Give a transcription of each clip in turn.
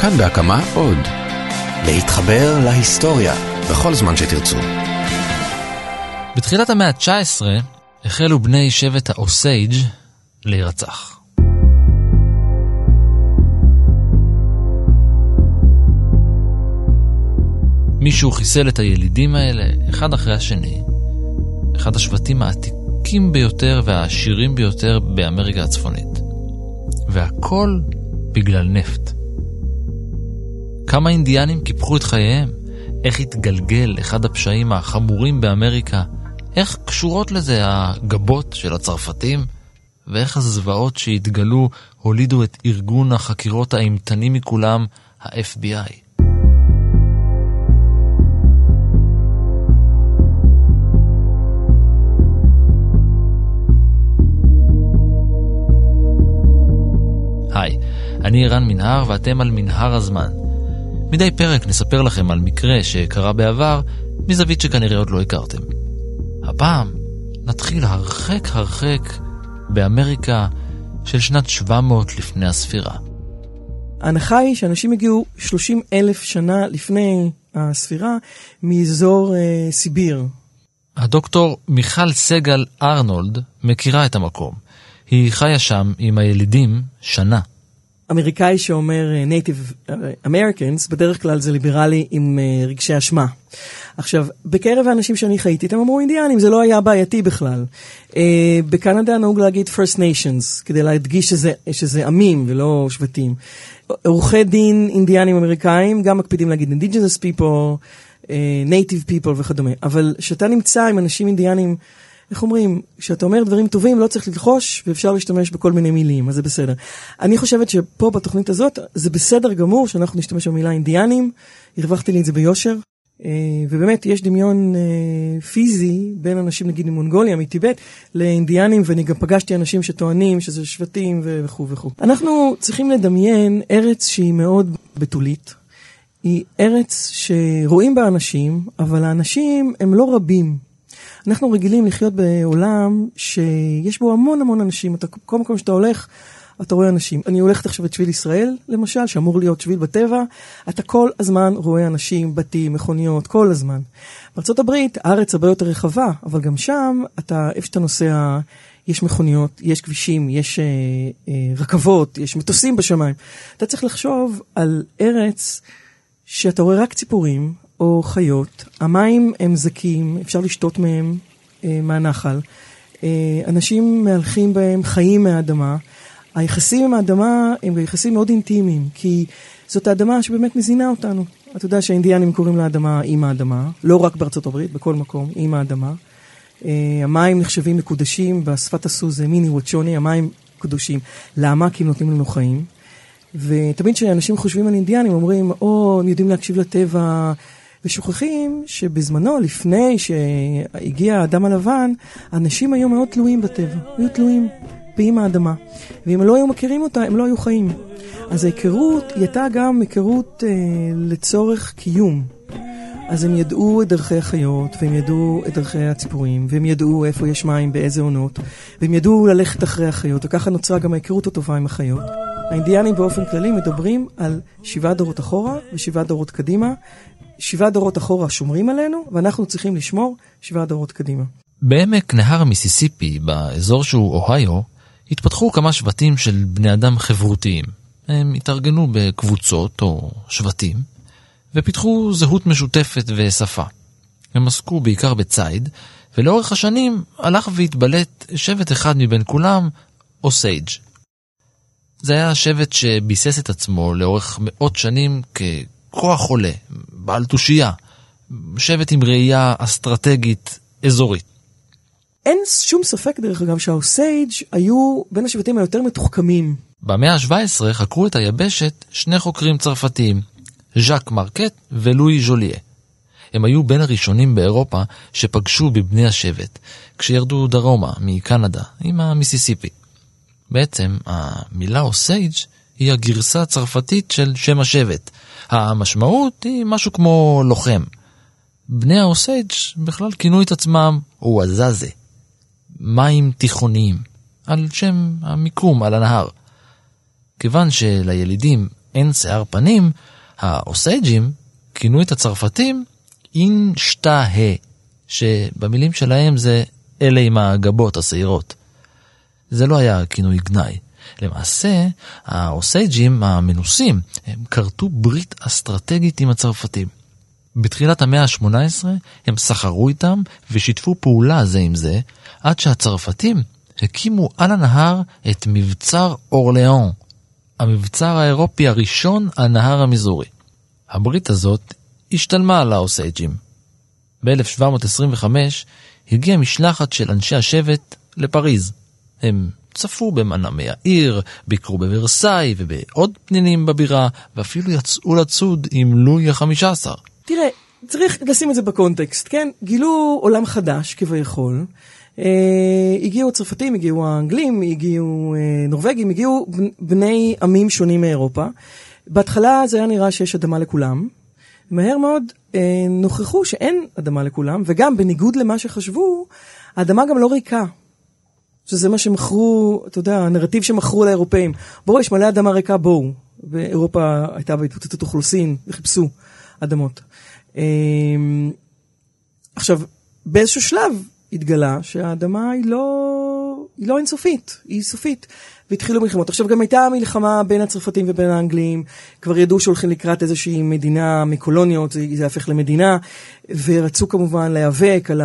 כאן בהקמה עוד. להתחבר להיסטוריה בכל זמן שתרצו. בתחילת המאה ה-19 החלו בני שבט האוסייג' להירצח. מישהו חיסל את הילידים האלה אחד אחרי השני, אחד השבטים העתיקים ביותר והעשירים ביותר באמריקה הצפונית. והכל בגלל נפט. כמה אינדיאנים קיפחו את חייהם? איך התגלגל אחד הפשעים החמורים באמריקה? איך קשורות לזה הגבות של הצרפתים? ואיך הזוועות שהתגלו הולידו את ארגון החקירות האימתני מכולם, ה-FBI? היי, אני ערן מנהר ואתם על מנהר הזמן. מדי פרק נספר לכם על מקרה שקרה בעבר מזווית שכנראה עוד לא הכרתם. הפעם נתחיל הרחק הרחק באמריקה של שנת 700 לפני הספירה. ההנחה היא שאנשים הגיעו 30 אלף שנה לפני הספירה מאזור אה, סיביר. הדוקטור מיכל סגל ארנולד מכירה את המקום. היא חיה שם עם הילידים שנה. אמריקאי שאומר uh, Native Americans, בדרך כלל זה ליברלי עם uh, רגשי אשמה. עכשיו, בקרב האנשים שאני חייתי איתם אמרו אינדיאנים, זה לא היה בעייתי בכלל. Uh, בקנדה נהוג להגיד First Nations, כדי להדגיש שזה, שזה עמים ולא שבטים. עורכי דין אינדיאנים אמריקאים גם מקפידים להגיד Indigenous people, uh, Native people וכדומה. אבל כשאתה נמצא עם אנשים אינדיאנים, איך אומרים, כשאתה אומר דברים טובים לא צריך ללחוש ואפשר להשתמש בכל מיני מילים, אז זה בסדר. אני חושבת שפה בתוכנית הזאת זה בסדר גמור שאנחנו נשתמש במילה אינדיאנים, הרווחתי לי את זה ביושר. ובאמת יש דמיון פיזי בין אנשים נגיד ממונגוליה, מטיבט, לאינדיאנים, ואני גם פגשתי אנשים שטוענים שזה שבטים וכו' וכו'. אנחנו צריכים לדמיין ארץ שהיא מאוד בתולית. היא ארץ שרואים בה אנשים, אבל האנשים הם לא רבים. אנחנו רגילים לחיות בעולם שיש בו המון המון אנשים. אתה, כל מקום שאתה הולך, אתה רואה אנשים. אני הולכת עכשיו את שביל ישראל, למשל, שאמור להיות שביל בטבע, אתה כל הזמן רואה אנשים, בתים, מכוניות, כל הזמן. בארה"ב, הארץ הרבה יותר רחבה, אבל גם שם, אתה, איפה שאתה נוסע, יש מכוניות, יש כבישים, יש אה, אה, רכבות, יש מטוסים בשמיים. אתה צריך לחשוב על ארץ שאתה רואה רק ציפורים, או חיות, המים הם זקים, אפשר לשתות מהם אה, מהנחל. אה, אנשים מהלכים בהם, חיים מהאדמה. היחסים עם האדמה הם יחסים מאוד אינטימיים, כי זאת האדמה שבאמת מזינה אותנו. אתה יודע שהאינדיאנים קוראים לאדמה אימא האדמה, לא רק בארצות הברית, בכל מקום, אימא האדמה. אה, המים נחשבים מקודשים, בשפת הסו זה מיני וואצ'וני, המים קדושים. למה? כי הם נותנים לנו חיים. ותמיד כשאנשים חושבים על אינדיאנים, אומרים, או, הם יודעים להקשיב לטבע, ושוכחים שבזמנו, לפני שהגיע האדם הלבן, אנשים היו מאוד תלויים בטבע, היו תלויים באם האדמה. ואם לא היו מכירים אותה, הם לא היו חיים. אז ההיכרות היא הייתה גם היכרות אה, לצורך קיום. אז הם ידעו את דרכי החיות, והם ידעו את דרכי הציפורים, והם ידעו איפה יש מים, באיזה עונות, והם ידעו ללכת אחרי החיות, וככה נוצרה גם ההיכרות הטובה עם החיות. האינדיאנים באופן כללי מדברים על שבעה דורות אחורה ושבעה דורות קדימה, שבעה דורות אחורה שומרים עלינו, ואנחנו צריכים לשמור שבעה דורות קדימה. בעמק נהר המיסיסיפי, באזור שהוא אוהיו, התפתחו כמה שבטים של בני אדם חברותיים. הם התארגנו בקבוצות או שבטים, ופיתחו זהות משותפת ושפה. הם עסקו בעיקר בציד, ולאורך השנים הלך והתבלט שבט אחד מבין כולם, אוסייג'. זה היה שבט שביסס את עצמו לאורך מאות שנים ככוח עולה, בעל תושייה, שבט עם ראייה אסטרטגית אזורית. אין שום ספק, דרך אגב, שהאוסייג' היו בין השבטים היותר מתוחכמים. במאה ה-17 חקרו את היבשת שני חוקרים צרפתיים, ז'אק מרקט ולואי ז'וליה. הם היו בין הראשונים באירופה שפגשו בבני השבט, כשירדו דרומה מקנדה עם המיסיסיפי. בעצם, המילה אוסייג' היא הגרסה הצרפתית של שם השבט, המשמעות היא משהו כמו לוחם. בני האוסייג' בכלל כינו את עצמם וואזאזה, מים תיכוניים, על שם המיקום על הנהר. כיוון שלילידים אין שיער פנים, האוסייג'ים כינו את הצרפתים אין שתה ה, שבמילים שלהם זה אלה עם הגבות השעירות. זה לא היה כינוי גנאי. למעשה, האוסייג'ים המנוסים, הם כרתו ברית אסטרטגית עם הצרפתים. בתחילת המאה ה-18 הם סחרו איתם ושיתפו פעולה זה עם זה, עד שהצרפתים הקימו על הנהר את מבצר אורליאון, המבצר האירופי הראשון על נהר המיזורי. הברית הזאת השתלמה על האוסייג'ים. ב-1725 הגיעה משלחת של אנשי השבט לפריז. הם צפו במנעמי העיר, ביקרו בוורסאי ובעוד פנינים בבירה, ואפילו יצאו לצוד עם לואי החמישה עשר. תראה, צריך לשים את זה בקונטקסט, כן? גילו עולם חדש כביכול. אה, הגיעו הצרפתים, הגיעו האנגלים, הגיעו אה, נורבגים, הגיעו בני עמים שונים מאירופה. בהתחלה זה היה נראה שיש אדמה לכולם. מהר מאוד אה, נוכחו שאין אדמה לכולם, וגם בניגוד למה שחשבו, האדמה גם לא ריקה. שזה מה שמכרו, אתה יודע, הנרטיב שמכרו לאירופאים. בואו, יש מלא אדמה ריקה, בואו. ואירופה הייתה בהתפוצצות אוכלוסין, וחיפשו אדמות. אה, עכשיו, באיזשהו שלב התגלה שהאדמה היא לא, היא לא אינסופית, היא סופית. והתחילו מלחמות. עכשיו גם הייתה מלחמה בין הצרפתים ובין האנגלים, כבר ידעו שהולכים לקראת איזושהי מדינה מקולוניות, זה, זה הפך למדינה, ורצו כמובן להיאבק על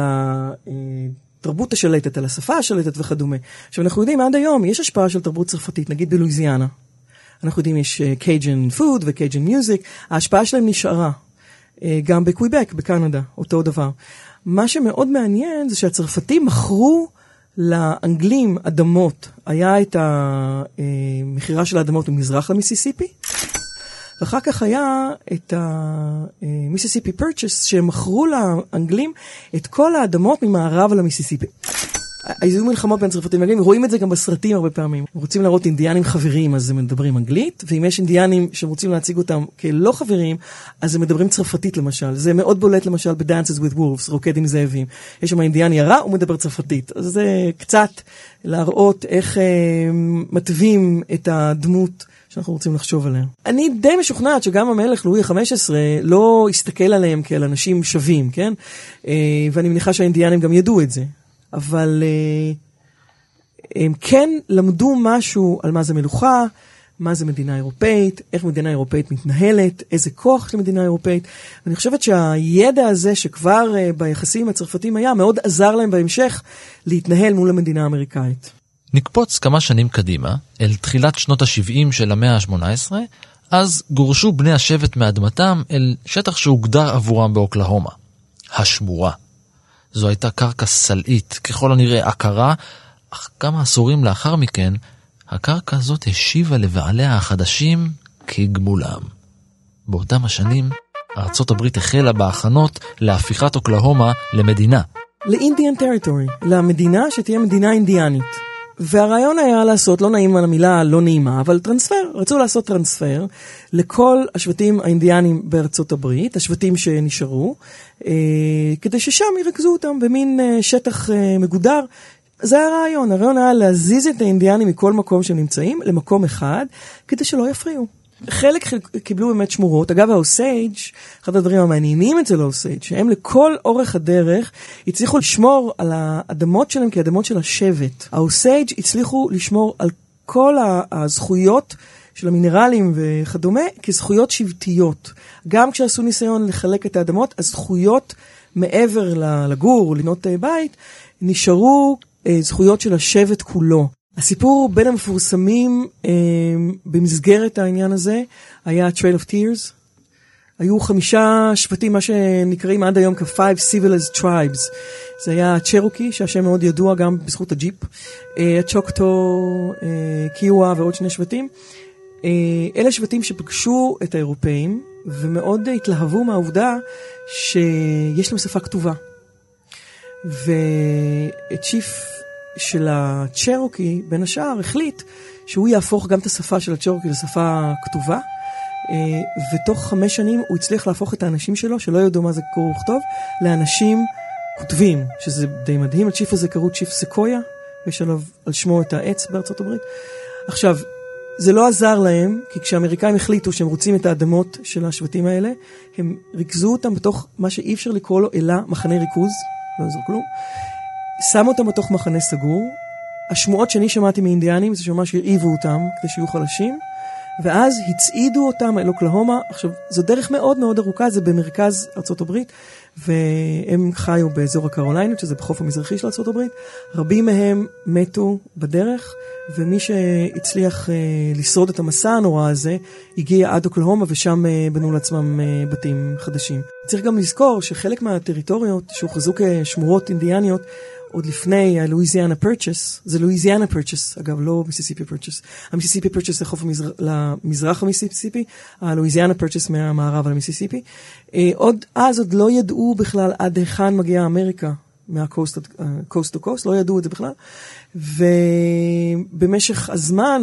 התרבות השלטת, על השפה השלטת וכדומה. עכשיו אנחנו יודעים עד היום, יש השפעה של תרבות צרפתית, נגיד בלואיזיאנה. אנחנו יודעים, יש Cajun food ו Cajun music, ההשפעה שלהם נשארה. אה, גם בקוויבק, בקנדה, אותו דבר. מה שמאוד מעניין זה שהצרפתים מכרו לאנגלים אדמות, היה את המכירה של האדמות ממזרח למיסיסיפי, ואחר כך היה את ה Mississippi Purchase, שהם מכרו לאנגלים את כל האדמות ממערב למיסיסיפי. היו מלחמות בין צרפתים ואנגלים, רואים את זה גם בסרטים הרבה פעמים. רוצים להראות אינדיאנים חברים, אז הם מדברים אנגלית, ואם יש אינדיאנים שרוצים להציג אותם כלא חברים, אז הם מדברים צרפתית למשל. זה מאוד בולט למשל ב-Dances with Wolves, רוקד עם זאבים. יש שם אינדיאני הרע, הוא מדבר צרפתית. אז זה קצת להראות איך אה, מתווים את הדמות. שאנחנו רוצים לחשוב עליה. אני די משוכנעת שגם המלך לואי ה-15 לא הסתכל עליהם כאל אנשים שווים, כן? אה, ואני מניחה שהאינדיאנים גם ידעו את זה. אבל uh, הם כן למדו משהו על מה זה מלוכה, מה זה מדינה אירופאית, איך מדינה אירופאית מתנהלת, איזה כוח של מדינה אירופאית. ואני חושבת שהידע הזה שכבר uh, ביחסים הצרפתים היה, מאוד עזר להם בהמשך להתנהל מול המדינה האמריקאית. נקפוץ כמה שנים קדימה, אל תחילת שנות ה-70 של המאה ה-18, אז גורשו בני השבט מאדמתם אל שטח שהוגדר עבורם באוקלהומה, השמורה. זו הייתה קרקע סלעית, ככל הנראה עקרה, אך כמה עשורים לאחר מכן, הקרקע הזאת השיבה לבעליה החדשים כגמולם. באותם השנים, ארצות הברית החלה בהכנות להפיכת אוקלהומה למדינה. ל Indian Territory, למדינה שתהיה מדינה אינדיאנית. והרעיון היה לעשות, לא נעים על המילה לא נעימה, אבל טרנספר, רצו לעשות טרנספר לכל השבטים האינדיאנים בארצות הברית, השבטים שנשארו, אה, כדי ששם ירכזו אותם במין אה, שטח אה, מגודר. זה הרעיון, הרעיון היה להזיז את האינדיאנים מכל מקום שהם נמצאים למקום אחד, כדי שלא יפריעו. חלק קיבלו באמת שמורות. אגב, האוסייג', אחד הדברים המעניינים אצל האוסייג', שהם לכל אורך הדרך הצליחו לשמור על האדמות שלהם כאדמות של השבט. האוסייג' הצליחו לשמור על כל הזכויות של המינרלים וכדומה כזכויות שבטיות. גם כשעשו ניסיון לחלק את האדמות, הזכויות מעבר לגור, לבנות אה, בית, נשארו אה, זכויות של השבט כולו. הסיפור בין המפורסמים אה, במסגרת העניין הזה היה Trail of Tears. היו חמישה שבטים, מה שנקראים עד היום כ-Five Civilized Tribes. זה היה צ'רוקי, שהשם מאוד ידוע גם בזכות הג'יפ, אה, הצ'וקטו, אה, קיווה ועוד שני שבטים. אה, אלה שבטים שפגשו את האירופאים ומאוד התלהבו מהעובדה שיש להם שפה כתובה. וצ'יף של הצ'רוקי, בין השאר, החליט שהוא יהפוך גם את השפה של הצ'רוקי לשפה כתובה. אה, ותוך חמש שנים הוא הצליח להפוך את האנשים שלו, שלא ידעו מה זה קרוא וכתוב, לאנשים כותבים, שזה די מדהים. הצ'יף הזה קראו צ'יף סקויה, ויש עליו על שמו את העץ בארצות הברית. עכשיו, זה לא עזר להם, כי כשהאמריקאים החליטו שהם רוצים את האדמות של השבטים האלה, הם ריכזו אותם בתוך מה שאי אפשר לקרוא לו אלא מחנה ריכוז, לא יעזור כלום, שמו אותם בתוך מחנה סגור. השמועות שאני שמעתי מאינדיאנים זה שממש הרעיבו אותם כדי שיהיו חלשים, ואז הצעידו אותם אל אוקלהומה. עכשיו, זו דרך מאוד מאוד ארוכה, זה במרכז ארה"ב, והם חיו באזור הקרוליינות, שזה בחוף המזרחי של ארה"ב. רבים מהם מתו בדרך, ומי שהצליח אה, לשרוד את המסע הנורא הזה, הגיע עד אוקלהומה, ושם אה, בנו לעצמם אה, בתים חדשים. צריך גם לזכור שחלק מהטריטוריות שהוכרזו כשמורות אינדיאניות, עוד לפני ה Louisiana Purchase, זה Louisiana Purchase, אגב, לא Mississippi Purchase. ה Mississippi Purchase זה חוף המזר... למזרח המיסיסיפי, ה Louisiana Purchase מהמערב על המיסיסיפי. אה, עוד אז עוד לא ידעו בכלל עד היכן מגיעה אמריקה, מה coast to coast, לא ידעו את זה בכלל. ובמשך הזמן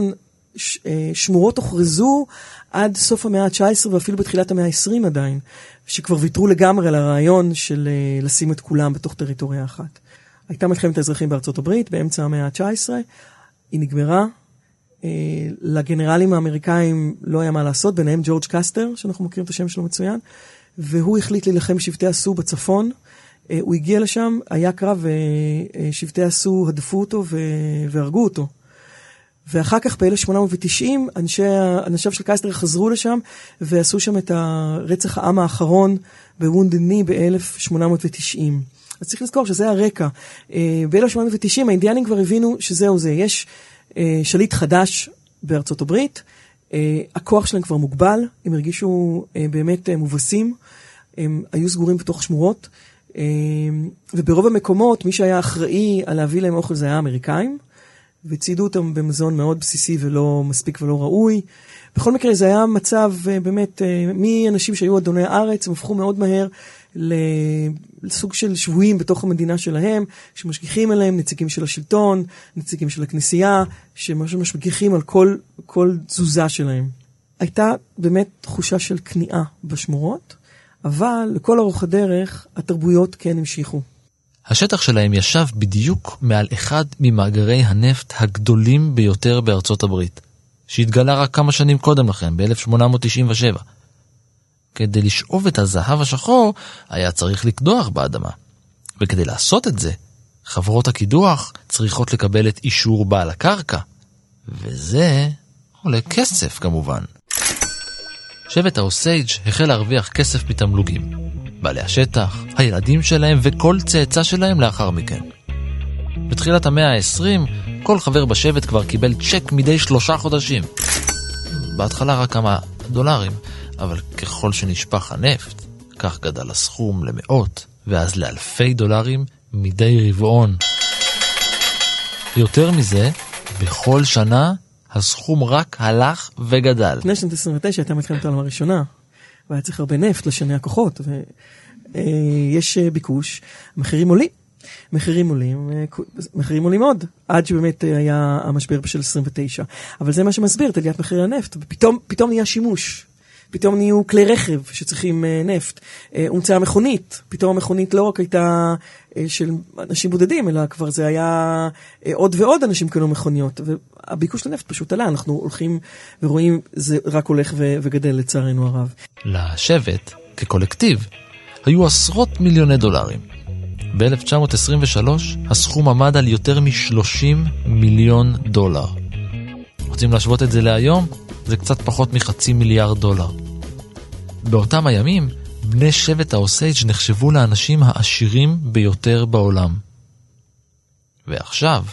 ש, אה, שמורות הוכרזו עד סוף המאה ה-19 ואפילו בתחילת המאה ה-20 עדיין, שכבר ויתרו לגמרי על הרעיון של אה, לשים את כולם בתוך טריטוריה אחת. הייתה מלחמת האזרחים בארצות הברית באמצע המאה ה-19, היא נגמרה. אה, לגנרלים האמריקאים לא היה מה לעשות, ביניהם ג'ורג' קסטר, שאנחנו מכירים את השם שלו מצוין, והוא החליט להילחם בשבטי הסו בצפון. אה, הוא הגיע לשם, היה קרב, ושבטי הסו הדפו אותו והרגו אותו. ואחר כך ב-1890 אנשיו של קייסטר חזרו לשם ועשו שם את הרצח העם האחרון בוונדני ב-1890. אז צריך לזכור שזה הרקע. אה, ב-1890 האינדיאנים כבר הבינו שזהו זה, יש אה, שליט חדש בארצות הברית, אה, הכוח שלהם כבר מוגבל, הם הרגישו באמת מובסים, הם היו סגורים בתוך שמורות, וברוב המקומות מי שהיה אחראי על להביא להם אוכל זה היה האמריקאים, והצעידו אותם במזון מאוד בסיסי ולא מספיק ולא ראוי. בכל מקרה זה היה מצב באמת, מאנשים שהיו אדוני הארץ, הם הפכו מאוד מהר לסוג של שבויים בתוך המדינה שלהם, שמשגיחים עליהם נציגים של השלטון, נציגים של הכנסייה, שממש משגיחים על כל, כל תזוזה שלהם. הייתה באמת תחושה של כניעה בשמורות, אבל לכל אורך הדרך התרבויות כן המשיכו. השטח שלהם ישב בדיוק מעל אחד ממאגרי הנפט הגדולים ביותר בארצות הברית, שהתגלה רק כמה שנים קודם לכן, ב-1897. כדי לשאוב את הזהב השחור, היה צריך לקדוח באדמה. וכדי לעשות את זה, חברות הקידוח צריכות לקבל את אישור בעל הקרקע. וזה עולה כסף כמובן. שבט האוסייג' החל להרוויח כסף מתמלוגים. בעלי השטח, הילדים שלהם וכל צאצא שלהם לאחר מכן. בתחילת המאה ה-20, כל חבר בשבט כבר קיבל צ'ק מדי שלושה חודשים. בהתחלה רק כמה דולרים, אבל ככל שנשפך הנפט, כך גדל הסכום למאות, ואז לאלפי דולרים מדי רבעון. יותר מזה, בכל שנה הסכום רק הלך וגדל. לפני שנת 29 הייתה מלחמת העולם הראשונה, והיה צריך הרבה נפט לשני הכוחות, ויש אה, ביקוש, מחירים עולים. מחירים עולים, אה, מחירים עולים עוד, עד שבאמת אה, היה המשבר של 29. אבל זה מה שמסביר את עליית מחירי הנפט, ופתאום נהיה שימוש פתאום נהיו כלי רכב שצריכים uh, נפט. Uh, הומצאה מכונית, פתאום המכונית לא רק הייתה uh, של אנשים בודדים, אלא כבר זה היה uh, עוד ועוד אנשים קנו מכוניות. והביקוש לנפט פשוט עלה, אנחנו הולכים ורואים, זה רק הולך וגדל לצערנו הרב. לשבט, כקולקטיב, היו עשרות מיליוני דולרים. ב-1923 הסכום עמד על יותר מ-30 מיליון דולר. רוצים להשוות את זה להיום? זה קצת פחות מחצי מיליארד דולר. באותם הימים, בני שבט האוסייג' נחשבו לאנשים העשירים ביותר בעולם. ועכשיו,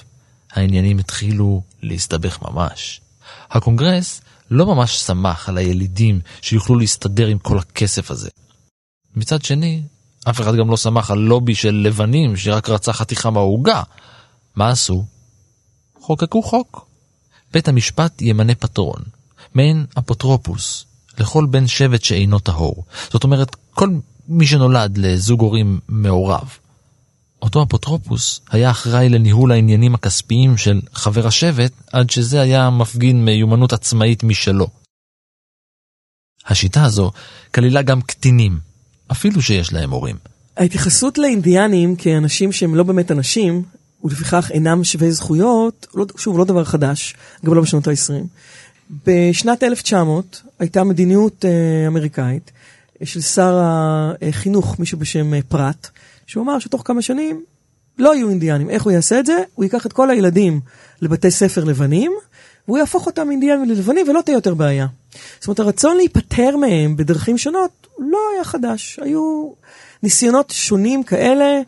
העניינים התחילו להסתבך ממש. הקונגרס לא ממש שמח על הילידים שיוכלו להסתדר עם כל הכסף הזה. מצד שני, אף אחד גם לא שמח על לובי של לבנים שרק רצה חתיכה מהעוגה. מה עשו? חוקקו חוק. בית המשפט ימנה פטרון, מעין אפוטרופוס, לכל בן שבט שאינו טהור. זאת אומרת, כל מי שנולד לזוג הורים מעורב. אותו אפוטרופוס היה אחראי לניהול העניינים הכספיים של חבר השבט, עד שזה היה מפגין מיומנות עצמאית משלו. השיטה הזו כללה גם קטינים, אפילו שיש להם הורים. ההתייחסות לאינדיאנים כאנשים שהם לא באמת אנשים, ולפיכך אינם שווי זכויות, לא, שוב, לא דבר חדש, גם לא בשנות ה-20. בשנת 1900 הייתה מדיניות אה, אמריקאית של שר החינוך, מישהו בשם אה, פרט, שהוא אמר שתוך כמה שנים לא יהיו אינדיאנים. איך הוא יעשה את זה? הוא ייקח את כל הילדים לבתי ספר לבנים, והוא יהפוך אותם אינדיאנים ללבנים ולא תהיה יותר בעיה. זאת אומרת, הרצון להיפטר מהם בדרכים שונות לא היה חדש. היו ניסיונות שונים כאלה, אה,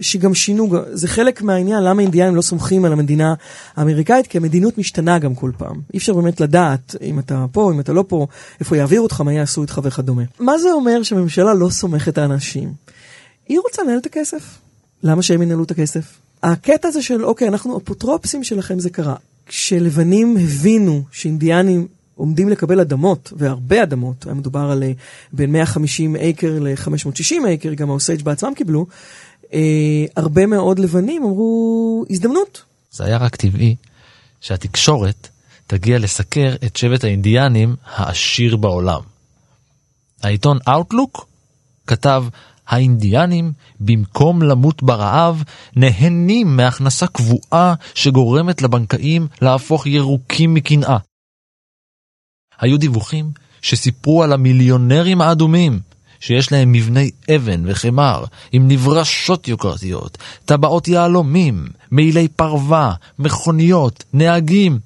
שגם שינו, זה חלק מהעניין למה אינדיאנים לא סומכים על המדינה האמריקאית, כי המדיניות משתנה גם כל פעם. אי אפשר באמת לדעת אם אתה פה, אם אתה לא פה, איפה יעבירו אותך, מה יעשו איתך וכדומה. מה זה אומר שהממשלה לא סומכת על האנשים? היא רוצה לנהל את הכסף. למה שהם ינהלו את הכסף? הקטע הזה של, אוקיי, אנחנו אפוטרופסים שלכם, זה קרה. כשלבנים הבינו שאינדיאנים עומדים לקבל אדמות, והרבה אדמות, היה מדובר על אה, בין 150 אקר ל-560 אקר, גם האוסייג' בעצמם קיבלו, אה, הרבה מאוד לבנים אמרו, הזדמנות. זה היה רק טבעי שהתקשורת תגיע לסקר את שבט האינדיאנים העשיר בעולם. העיתון Outlook כתב, האינדיאנים, במקום למות ברעב, נהנים מהכנסה קבועה שגורמת לבנקאים להפוך ירוקים מקנאה. היו דיווחים שסיפרו על המיליונרים האדומים, שיש להם מבני אבן וחמר, עם נברשות יוקרתיות, טבעות יהלומים, מעילי פרווה, מכוניות, נהגים,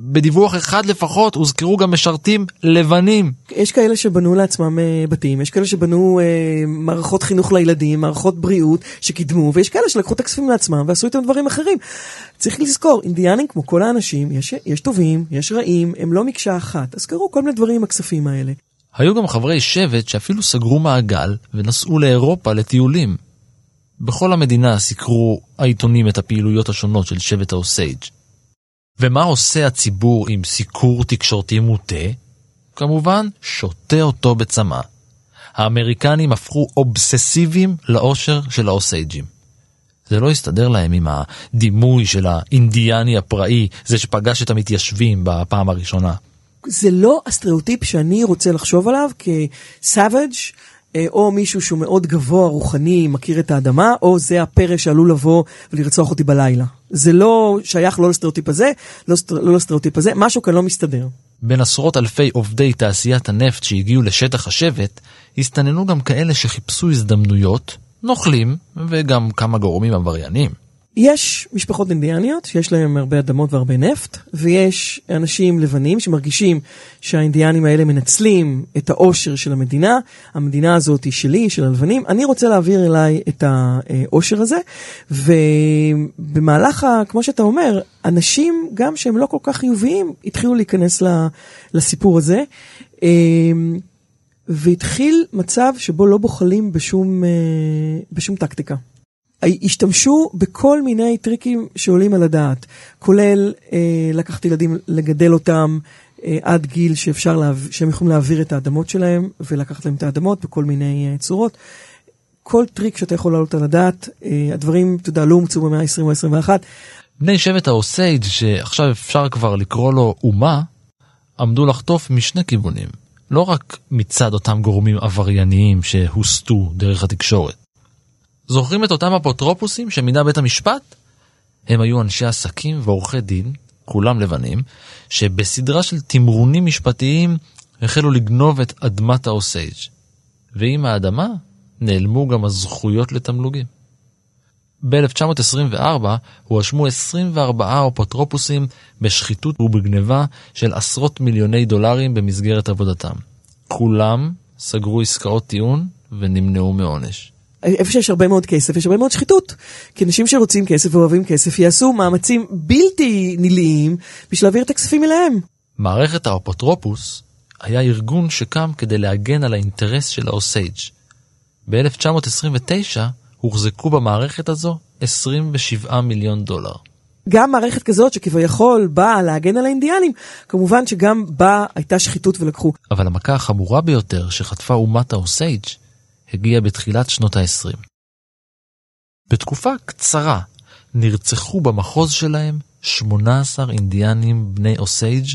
בדיווח אחד לפחות הוזכרו גם משרתים לבנים. יש כאלה שבנו לעצמם אה, בתים, יש כאלה שבנו אה, מערכות חינוך לילדים, מערכות בריאות שקידמו, ויש כאלה שלקחו את הכספים לעצמם ועשו איתם דברים אחרים. צריך לזכור, אינדיאנים כמו כל האנשים, יש, יש טובים, יש רעים, הם לא מקשה אחת, אז קרו כל מיני דברים עם הכספים האלה. היו גם חברי שבט שאפילו סגרו מעגל ונסעו לאירופה לטיולים. בכל המדינה סיקרו העיתונים את הפעילויות השונות של שבט האוסייג'. ומה עושה הציבור עם סיקור תקשורתי מוטה? כמובן, שותה אותו בצמא. האמריקנים הפכו אובססיביים לאושר של האוסייג'ים. זה לא הסתדר להם עם הדימוי של האינדיאני הפראי, זה שפגש את המתיישבים בפעם הראשונה. זה לא הסטריאוטיפ שאני רוצה לחשוב עליו כ savage אה, או מישהו שהוא מאוד גבוה, רוחני, מכיר את האדמה, או זה הפרא שעלול לבוא ולרצוח אותי בלילה. זה לא שייך לא לסטריאוטיפ הזה, לא, סטר, לא לסטריאוטיפ הזה, משהו כאן לא מסתדר. בין עשרות אלפי עובדי תעשיית הנפט שהגיעו לשטח השבט, הסתננו גם כאלה שחיפשו הזדמנויות, נוכלים, וגם כמה גורמים עבריינים. יש משפחות אינדיאניות שיש להם הרבה אדמות והרבה נפט, ויש אנשים לבנים שמרגישים שהאינדיאנים האלה מנצלים את העושר של המדינה. המדינה הזאת היא שלי, של הלבנים. אני רוצה להעביר אליי את העושר הזה, ובמהלך, ה, כמו שאתה אומר, אנשים, גם שהם לא כל כך חיוביים, התחילו להיכנס לסיפור הזה. אמ, והתחיל מצב שבו לא בוחלים בשום, אה, בשום טקטיקה. השתמשו בכל מיני טריקים שעולים על הדעת, כולל אה, לקחת ילדים, לגדל אותם אה, עד גיל שאפשר להב... שהם יכולים להעביר את האדמות שלהם ולקחת להם את האדמות בכל מיני אה, צורות. כל טריק שאתה יכול לעלות על הדעת, אה, הדברים, אתה יודע, לא הומצאו במאה ה-20 או ה-21. בני שבט האוסייג' שעכשיו אפשר כבר לקרוא לו אומה, עמדו לחטוף משני כיוונים. לא רק מצד אותם גורמים עברייניים שהוסטו דרך התקשורת. זוכרים את אותם אפוטרופוסים שמינה בית המשפט? הם היו אנשי עסקים ועורכי דין, כולם לבנים, שבסדרה של תמרונים משפטיים החלו לגנוב את אדמת האוסייג'. ועם האדמה נעלמו גם הזכויות לתמלוגים. ב-1924 הואשמו 24 אפוטרופוסים בשחיתות ובגניבה של עשרות מיליוני דולרים במסגרת עבודתם. כולם סגרו עסקאות טיעון ונמנעו מעונש. איפה שיש הרבה מאוד כסף, יש הרבה מאוד שחיתות. כי אנשים שרוצים כסף ואוהבים כסף יעשו מאמצים בלתי נלאים בשביל להעביר את הכספים אליהם. מערכת האפוטרופוס היה ארגון שקם כדי להגן על האינטרס של האוסייג'. ב-1929 הוחזקו במערכת הזו 27 מיליון דולר. גם מערכת כזאת שכביכול באה להגן על האינדיאנים, כמובן שגם בה הייתה שחיתות ולקחו. אבל המכה החמורה ביותר שחטפה אומת האוסייג' הגיע בתחילת שנות ה-20. בתקופה קצרה נרצחו במחוז שלהם 18 אינדיאנים בני אוסייג'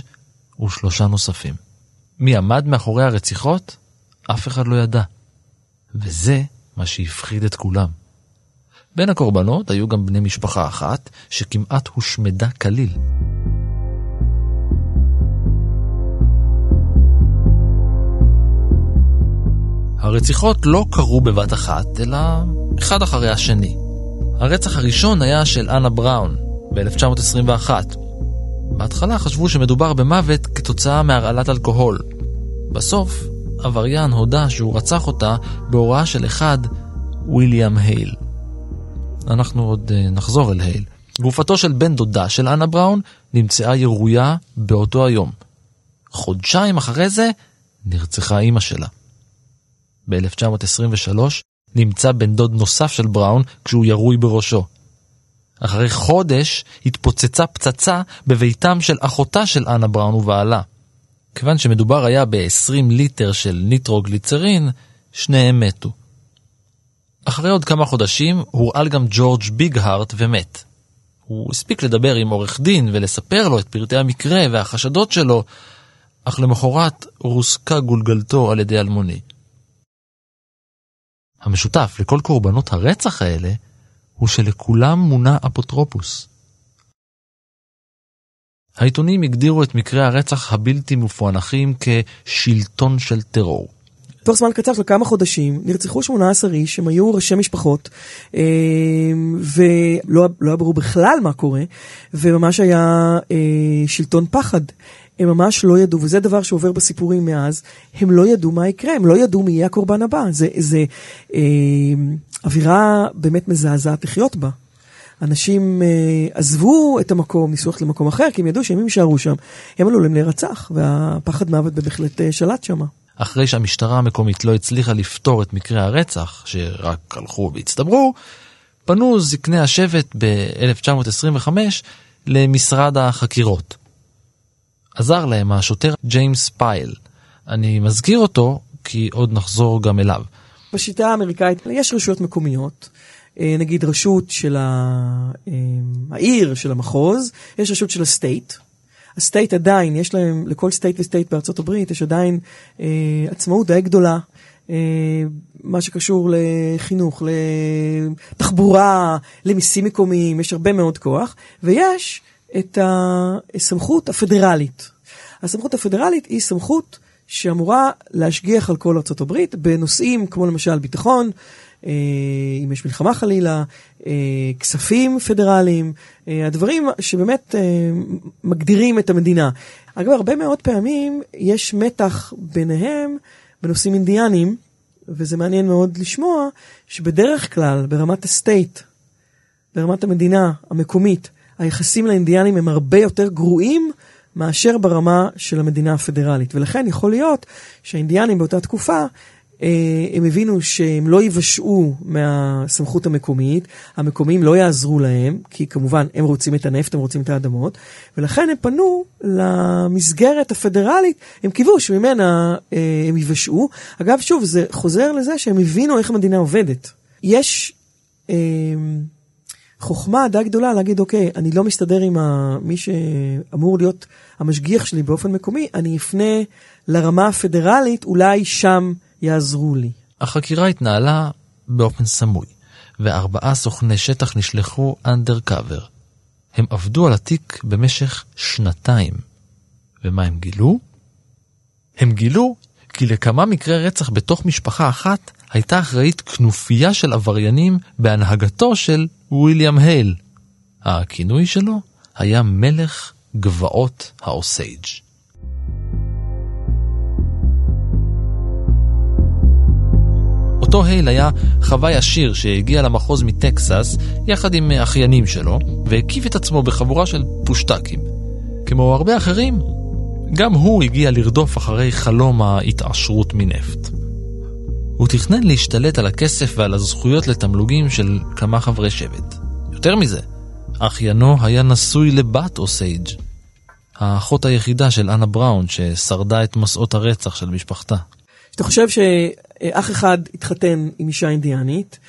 ושלושה נוספים. מי עמד מאחורי הרציחות? אף אחד לא ידע. וזה מה שהפחיד את כולם. בין הקורבנות היו גם בני משפחה אחת שכמעט הושמדה כליל. הרציחות לא קרו בבת אחת, אלא אחד אחרי השני. הרצח הראשון היה של אנה בראון, ב-1921. בהתחלה חשבו שמדובר במוות כתוצאה מהרעלת אלכוהול. בסוף, עבריין הודה שהוא רצח אותה בהוראה של אחד, ויליאם הייל. אנחנו עוד uh, נחזור אל הייל. גופתו של בן דודה של אנה בראון נמצאה ירויה באותו היום. חודשיים אחרי זה נרצחה אימא שלה. ב-1923 נמצא בן דוד נוסף של בראון כשהוא ירוי בראשו. אחרי חודש התפוצצה פצצה בביתם של אחותה של אנה בראון ובעלה. כיוון שמדובר היה ב-20 ליטר של ניטרוגליצרין, שניהם מתו. אחרי עוד כמה חודשים הורעל גם ג'ורג' ביגהארט ומת. הוא הספיק לדבר עם עורך דין ולספר לו את פרטי המקרה והחשדות שלו, אך למחרת רוסקה גולגלתו על ידי אלמוני. המשותף לכל קורבנות הרצח האלה הוא שלכולם מונה אפוטרופוס. העיתונים הגדירו את מקרי הרצח הבלתי מפוענחים כשלטון של טרור. תוך זמן קצר של כמה חודשים נרצחו 18 איש, הם היו ראשי משפחות, אה, ולא לא היה ברור בכלל מה קורה, וממש היה אה, שלטון פחד. הם ממש לא ידעו, וזה דבר שעובר בסיפורים מאז, הם לא ידעו מה יקרה, הם לא ידעו מי יהיה הקורבן הבא. זה, זה אה, אווירה באמת מזעזעת לחיות בה. אנשים אה, עזבו את המקום, ניסו ללכת למקום אחר, כי הם ידעו שאם הם יישארו שם, הם עלולים להירצח, והפחד מוות בהחלט אה, שלט שם. אחרי שהמשטרה המקומית לא הצליחה לפתור את מקרי הרצח, שרק הלכו והצטברו, פנו זקני השבט ב-1925 למשרד החקירות. עזר להם השוטר ג'יימס פייל. אני מזכיר אותו כי עוד נחזור גם אליו. בשיטה האמריקאית יש רשויות מקומיות, אה, נגיד רשות של אה, העיר, של המחוז, יש רשות של ה state. ה state עדיין, יש להם, לכל state ו state בארצות הברית, יש עדיין אה, עצמאות די גדולה. אה, מה שקשור לחינוך, לתחבורה, למיסים מקומיים, יש הרבה מאוד כוח, ויש את הסמכות הפדרלית. הסמכות הפדרלית היא סמכות שאמורה להשגיח על כל ארצות הברית בנושאים כמו למשל ביטחון, אה, אם יש מלחמה חלילה, אה, כספים פדרליים, אה, הדברים שבאמת מגדירים את המדינה. אגב, הרבה מאוד פעמים יש מתח ביניהם בנושאים אינדיאניים, וזה מעניין מאוד לשמוע שבדרך כלל ברמת הסטייט, ברמת המדינה המקומית, היחסים לאינדיאנים הם הרבה יותר גרועים מאשר ברמה של המדינה הפדרלית. ולכן יכול להיות שהאינדיאנים באותה תקופה, אה, הם הבינו שהם לא ייוושעו מהסמכות המקומית, המקומיים לא יעזרו להם, כי כמובן הם רוצים את הנפט, הם רוצים את האדמות, ולכן הם פנו למסגרת הפדרלית, הם קיוו שממנה אה, הם ייוושעו. אגב, שוב, זה חוזר לזה שהם הבינו איך המדינה עובדת. יש... אה, חוכמה די גדולה להגיד, אוקיי, אני לא מסתדר עם מי שאמור להיות המשגיח שלי באופן מקומי, אני אפנה לרמה הפדרלית, אולי שם יעזרו לי. החקירה התנהלה באופן סמוי, וארבעה סוכני שטח נשלחו אנדר קאבר. הם עבדו על התיק במשך שנתיים. ומה הם גילו? הם גילו כי לכמה מקרי רצח בתוך משפחה אחת הייתה אחראית כנופיה של עבריינים בהנהגתו של ויליאם הייל. הכינוי שלו היה מלך גבעות האוסייג'. אותו הייל היה חוואי עשיר שהגיע למחוז מטקסס יחד עם אחיינים שלו והקיף את עצמו בחבורה של פושטקים. כמו הרבה אחרים, גם הוא הגיע לרדוף אחרי חלום ההתעשרות מנפט. הוא תכנן להשתלט על הכסף ועל הזכויות לתמלוגים של כמה חברי שבט. יותר מזה, אחיינו היה נשוי לבת אוסייג', האחות היחידה של אנה בראון ששרדה את מסעות הרצח של משפחתה. אתה חושב שאח אחד התחתן עם אישה אינדיאנית,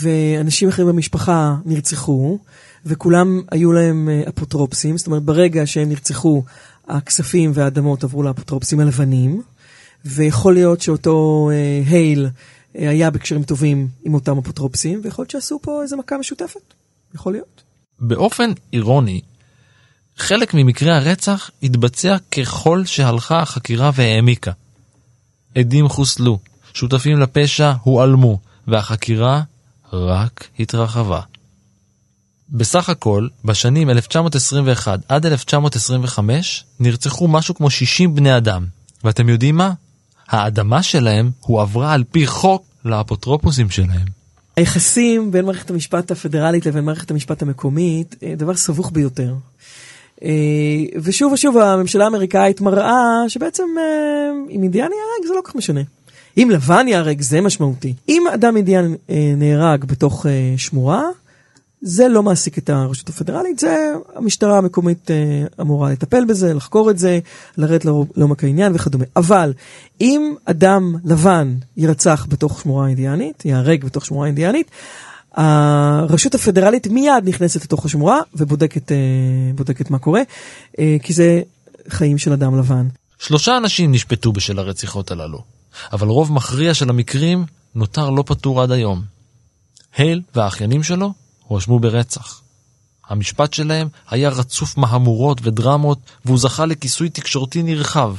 ואנשים אחרים במשפחה נרצחו, וכולם היו להם אה, אפוטרופסים, זאת אומרת ברגע שהם נרצחו, הכספים והאדמות עברו לאפוטרופסים הלבנים, ויכול להיות שאותו אה, הייל אה, היה בקשרים טובים עם אותם אפוטרופסים, ויכול להיות שעשו פה איזה מכה משותפת. יכול להיות. באופן אירוני, חלק ממקרי הרצח התבצע ככל שהלכה החקירה והעמיקה. עדים חוסלו, שותפים לפשע הועלמו, והחקירה רק התרחבה. בסך הכל, בשנים 1921 עד 1925 נרצחו משהו כמו 60 בני אדם. ואתם יודעים מה? האדמה שלהם הועברה על פי חוק לאפוטרופוסים שלהם. היחסים בין מערכת המשפט הפדרלית לבין מערכת המשפט המקומית, אה, דבר סבוך ביותר. אה, ושוב ושוב הממשלה האמריקאית מראה שבעצם אה, אם אינדיאני ייהרג זה לא כל כך משנה. אם לבן ייהרג זה משמעותי. אם אדם אינדיאן נהרג בתוך שמורה, זה לא מעסיק את הרשות הפדרלית, זה המשטרה המקומית אה, אמורה לטפל בזה, לחקור את זה, לרדת לעומק העניין וכדומה. אבל אם אדם לבן ירצח בתוך שמורה אינדיאנית, ייהרג בתוך שמורה אינדיאנית, הרשות הפדרלית מיד נכנסת לתוך השמורה ובודקת אה, מה קורה, אה, כי זה חיים של אדם לבן. שלושה אנשים נשפטו בשל הרציחות הללו, אבל רוב מכריע של המקרים נותר לא פתור עד היום. הייל והאחיינים שלו הואשמו ברצח. המשפט שלהם היה רצוף מהמורות ודרמות, והוא זכה לכיסוי תקשורתי נרחב.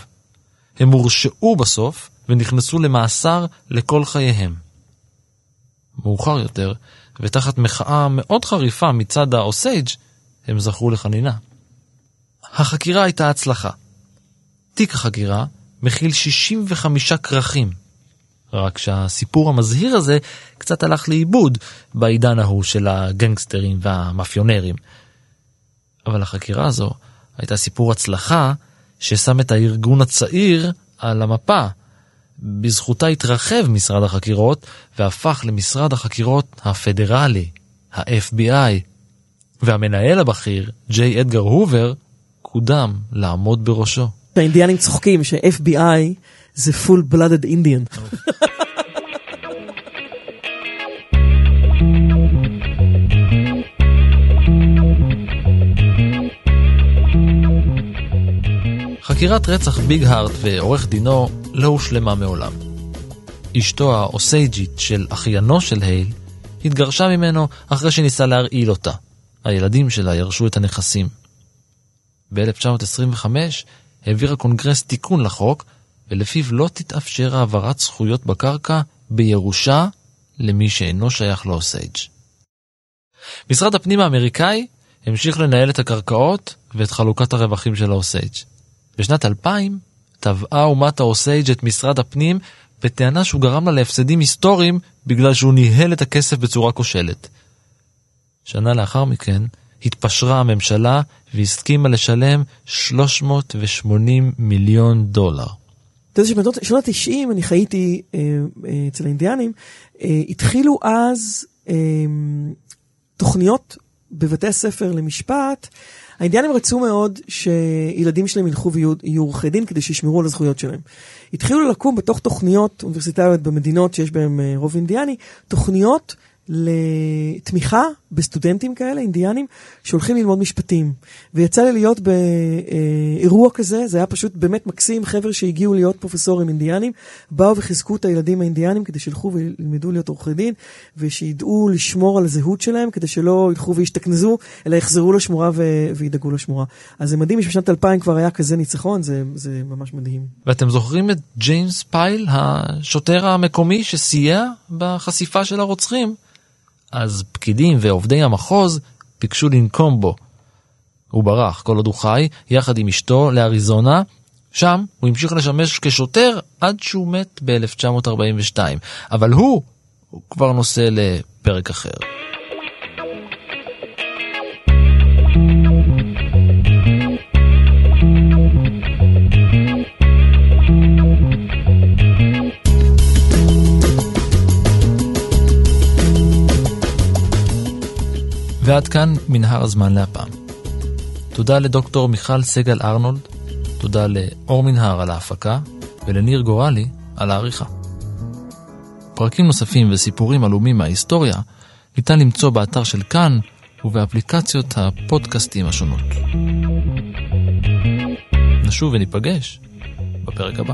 הם הורשעו בסוף ונכנסו למאסר לכל חייהם. מאוחר יותר, ותחת מחאה מאוד חריפה מצד האוסייג', הם זכו לחנינה. החקירה הייתה הצלחה. תיק החקירה מכיל 65 כרכים, רק שהסיפור המזהיר הזה קצת הלך לאיבוד בעידן ההוא של הגנגסטרים והמאפיונרים. אבל החקירה הזו הייתה סיפור הצלחה ששם את הארגון הצעיר על המפה. בזכותה התרחב משרד החקירות והפך למשרד החקירות הפדרלי, ה-FBI, והמנהל הבכיר, ג'יי אדגר הובר, קודם לעמוד בראשו. האינדיאנים צוחקים ש-FBI זה full blooded Indian. חקירת רצח ביג הארט ועורך דינו לא הושלמה מעולם. אשתו האוסייג'ית של אחיינו של הייל התגרשה ממנו אחרי שניסה להרעיל אותה. הילדים שלה ירשו את הנכסים. ב-1925 העביר הקונגרס תיקון לחוק ולפיו לא תתאפשר העברת זכויות בקרקע בירושה למי שאינו שייך לאוסייג'. משרד הפנים האמריקאי המשיך לנהל את הקרקעות ואת חלוקת הרווחים של האוסייג'. בשנת 2000 תבעה אומת האוסייג' את משרד הפנים בטענה שהוא גרם לה להפסדים היסטוריים בגלל שהוא ניהל את הכסף בצורה כושלת. שנה לאחר מכן התפשרה הממשלה והסכימה לשלם 380 מיליון דולר. אתה יודע שבשנות ה-90 אני חייתי אה, אה, אצל האינדיאנים, אה, התחילו אז תוכניות בבתי הספר למשפט. האינדיאנים רצו מאוד שילדים שלהם ילכו ויהיו עורכי דין כדי שישמרו על הזכויות שלהם. התחילו לקום בתוך תוכניות אוניברסיטאיות במדינות שיש בהן רוב אינדיאני, תוכניות לתמיכה בסטודנטים כאלה, אינדיאנים, שהולכים ללמוד משפטים. ויצא לי להיות באירוע כזה, זה היה פשוט באמת מקסים, חבר'ה שהגיעו להיות פרופסורים אינדיאנים, באו וחיזקו את הילדים האינדיאנים כדי שילכו וילמדו להיות עורכי דין, ושידעו לשמור על הזהות שלהם, כדי שלא ילכו וישתכנזו, אלא יחזרו לשמורה ו- וידאגו לשמורה. אז זה מדהים שבשנת 2000 כבר היה כזה ניצחון, זה, זה ממש מדהים. ואתם זוכרים את ג'יימס פייל, השוטר המקומי שסייע בחשיפה של הרוצחים? אז פקידים ועובדי המחוז ביקשו לנקום בו. הוא ברח כל עוד הוא חי, יחד עם אשתו, לאריזונה. שם הוא המשיך לשמש כשוטר עד שהוא מת ב-1942. אבל הוא, הוא כבר נושא לפרק אחר. ועד כאן מנהר הזמן להפעם. תודה לדוקטור מיכל סגל ארנולד, תודה לאור מנהר על ההפקה, ולניר גורלי על העריכה. פרקים נוספים וסיפורים עלומים מההיסטוריה ניתן למצוא באתר של כאן ובאפליקציות הפודקאסטים השונות. נשוב וניפגש בפרק הבא.